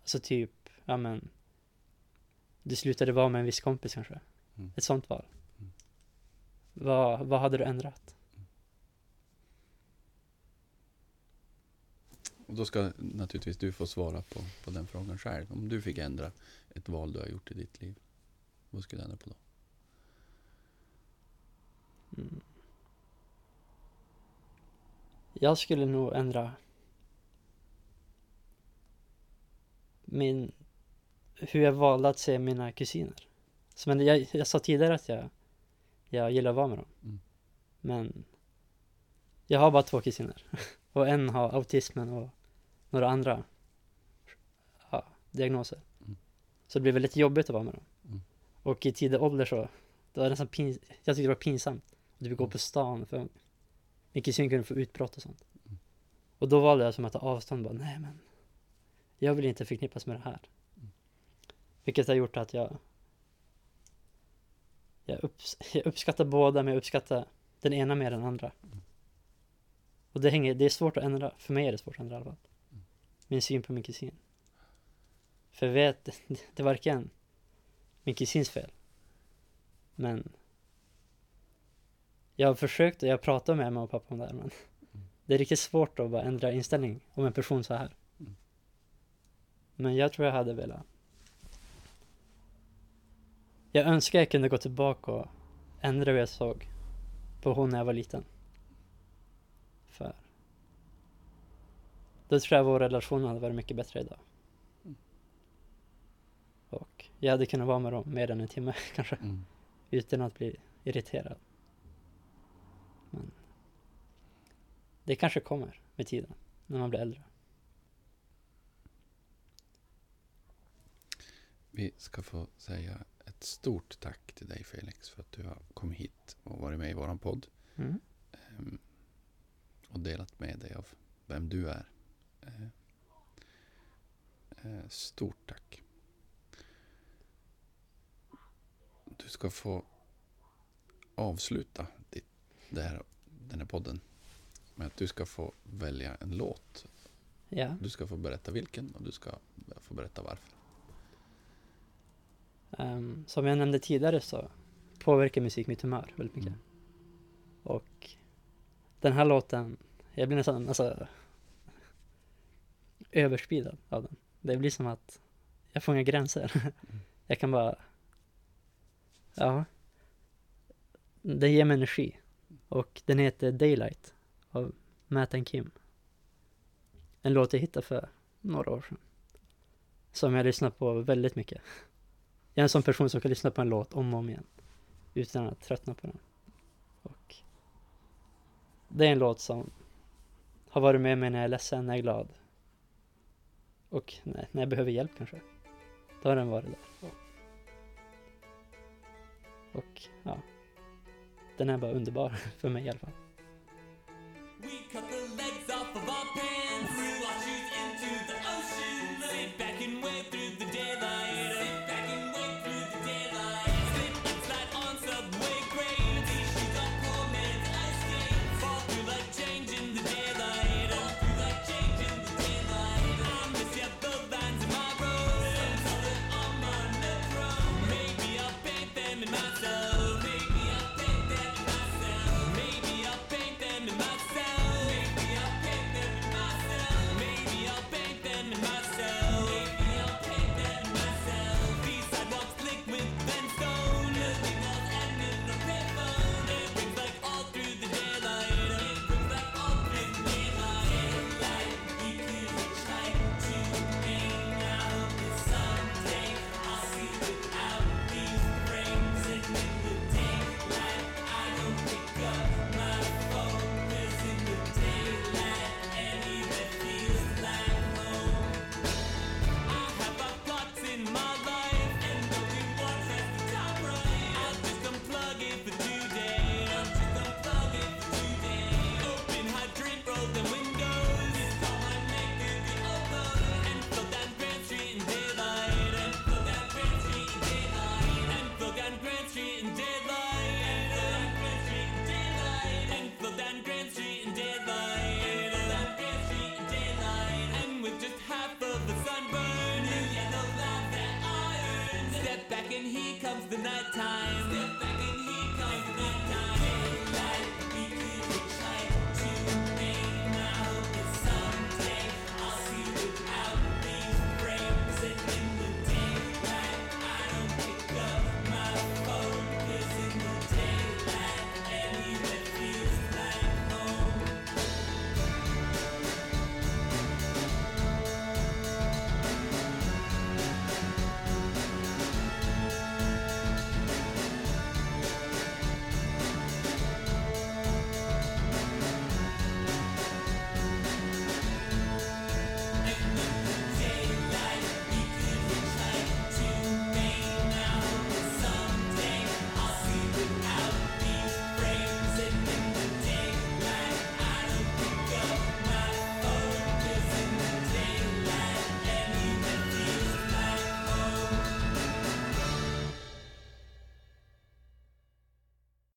Alltså typ, ja men. Du slutade vara med en viss kompis kanske. Mm. Ett sånt val. Mm. Vad, vad hade du ändrat? Och då ska naturligtvis du få svara på, på den frågan själv. Om du fick ändra ett val du har gjort i ditt liv. Vad skulle du ändra på då? Mm. Jag skulle nog ändra min, hur jag valde att se mina kusiner. Så men jag, jag sa tidigare att jag, jag gillar att vara med dem. Mm. Men jag har bara två kusiner. Och en har autismen och några andra ja, diagnoser. Mm. Så det blir väldigt jobbigt att vara med dem. Mm. Och i tidig ålder så, då var det nästan pins- jag tyckte det var pinsamt. Att typ gå på stan för min kusin kunde få utbrott och sånt. Mm. Och då valde jag som att ta avstånd bara, nej men. Jag vill inte förknippas med det här. Mm. Vilket har gjort att jag jag, upps, jag uppskattar båda men jag uppskattar den ena mer än den andra. Och det hänger, det är svårt att ändra, för mig är det svårt att ändra i alla fall. Min syn på min kusin. För jag vet, det är varken min kusins fel. Men jag har försökt och jag har pratat med mamma och pappa om det här men det är riktigt svårt att bara ändra inställning om en person så här. Men jag tror jag hade velat Jag önskar jag kunde gå tillbaka och ändra hur jag såg på hon när jag var liten. För då tror jag vår relation hade varit mycket bättre idag. Och jag hade kunnat vara med dem mer än en timme kanske Mm. utan att bli irriterad. Det kanske kommer med tiden, när man blir äldre. Vi ska få säga ett stort tack till dig Felix för att du har kommit hit och varit med i våran podd. Mm. ehm, och delat med dig av vem du är. Eh, eh, Stort tack. Du ska få avsluta ditt, det här, den här podden med att du ska få välja en låt. Ja, Du ska få berätta vilken och du ska få berätta varför. ehm, som jag nämnde tidigare så påverkar musik mitt humör väldigt mycket. Mm. Och den här låten, jag blir nästan alltså, överspridad av den. Det blir som att jag får inga gränser. jag kan bara, ja. Den ger mig energi. Och den heter Daylight av Matt and Kim. En låt jag hittade för några år sedan. Som jag lyssnar på väldigt mycket. Jag är en sån person som kan lyssna på en låt om och om igen. Utan att tröttna på den. Och det är en låt som har varit med mig när jag är ledsen, när jag är glad. Och när jag behöver hjälp kanske. Då har den varit där. Och ja, den är bara underbar för mig i alla fall. nighttime.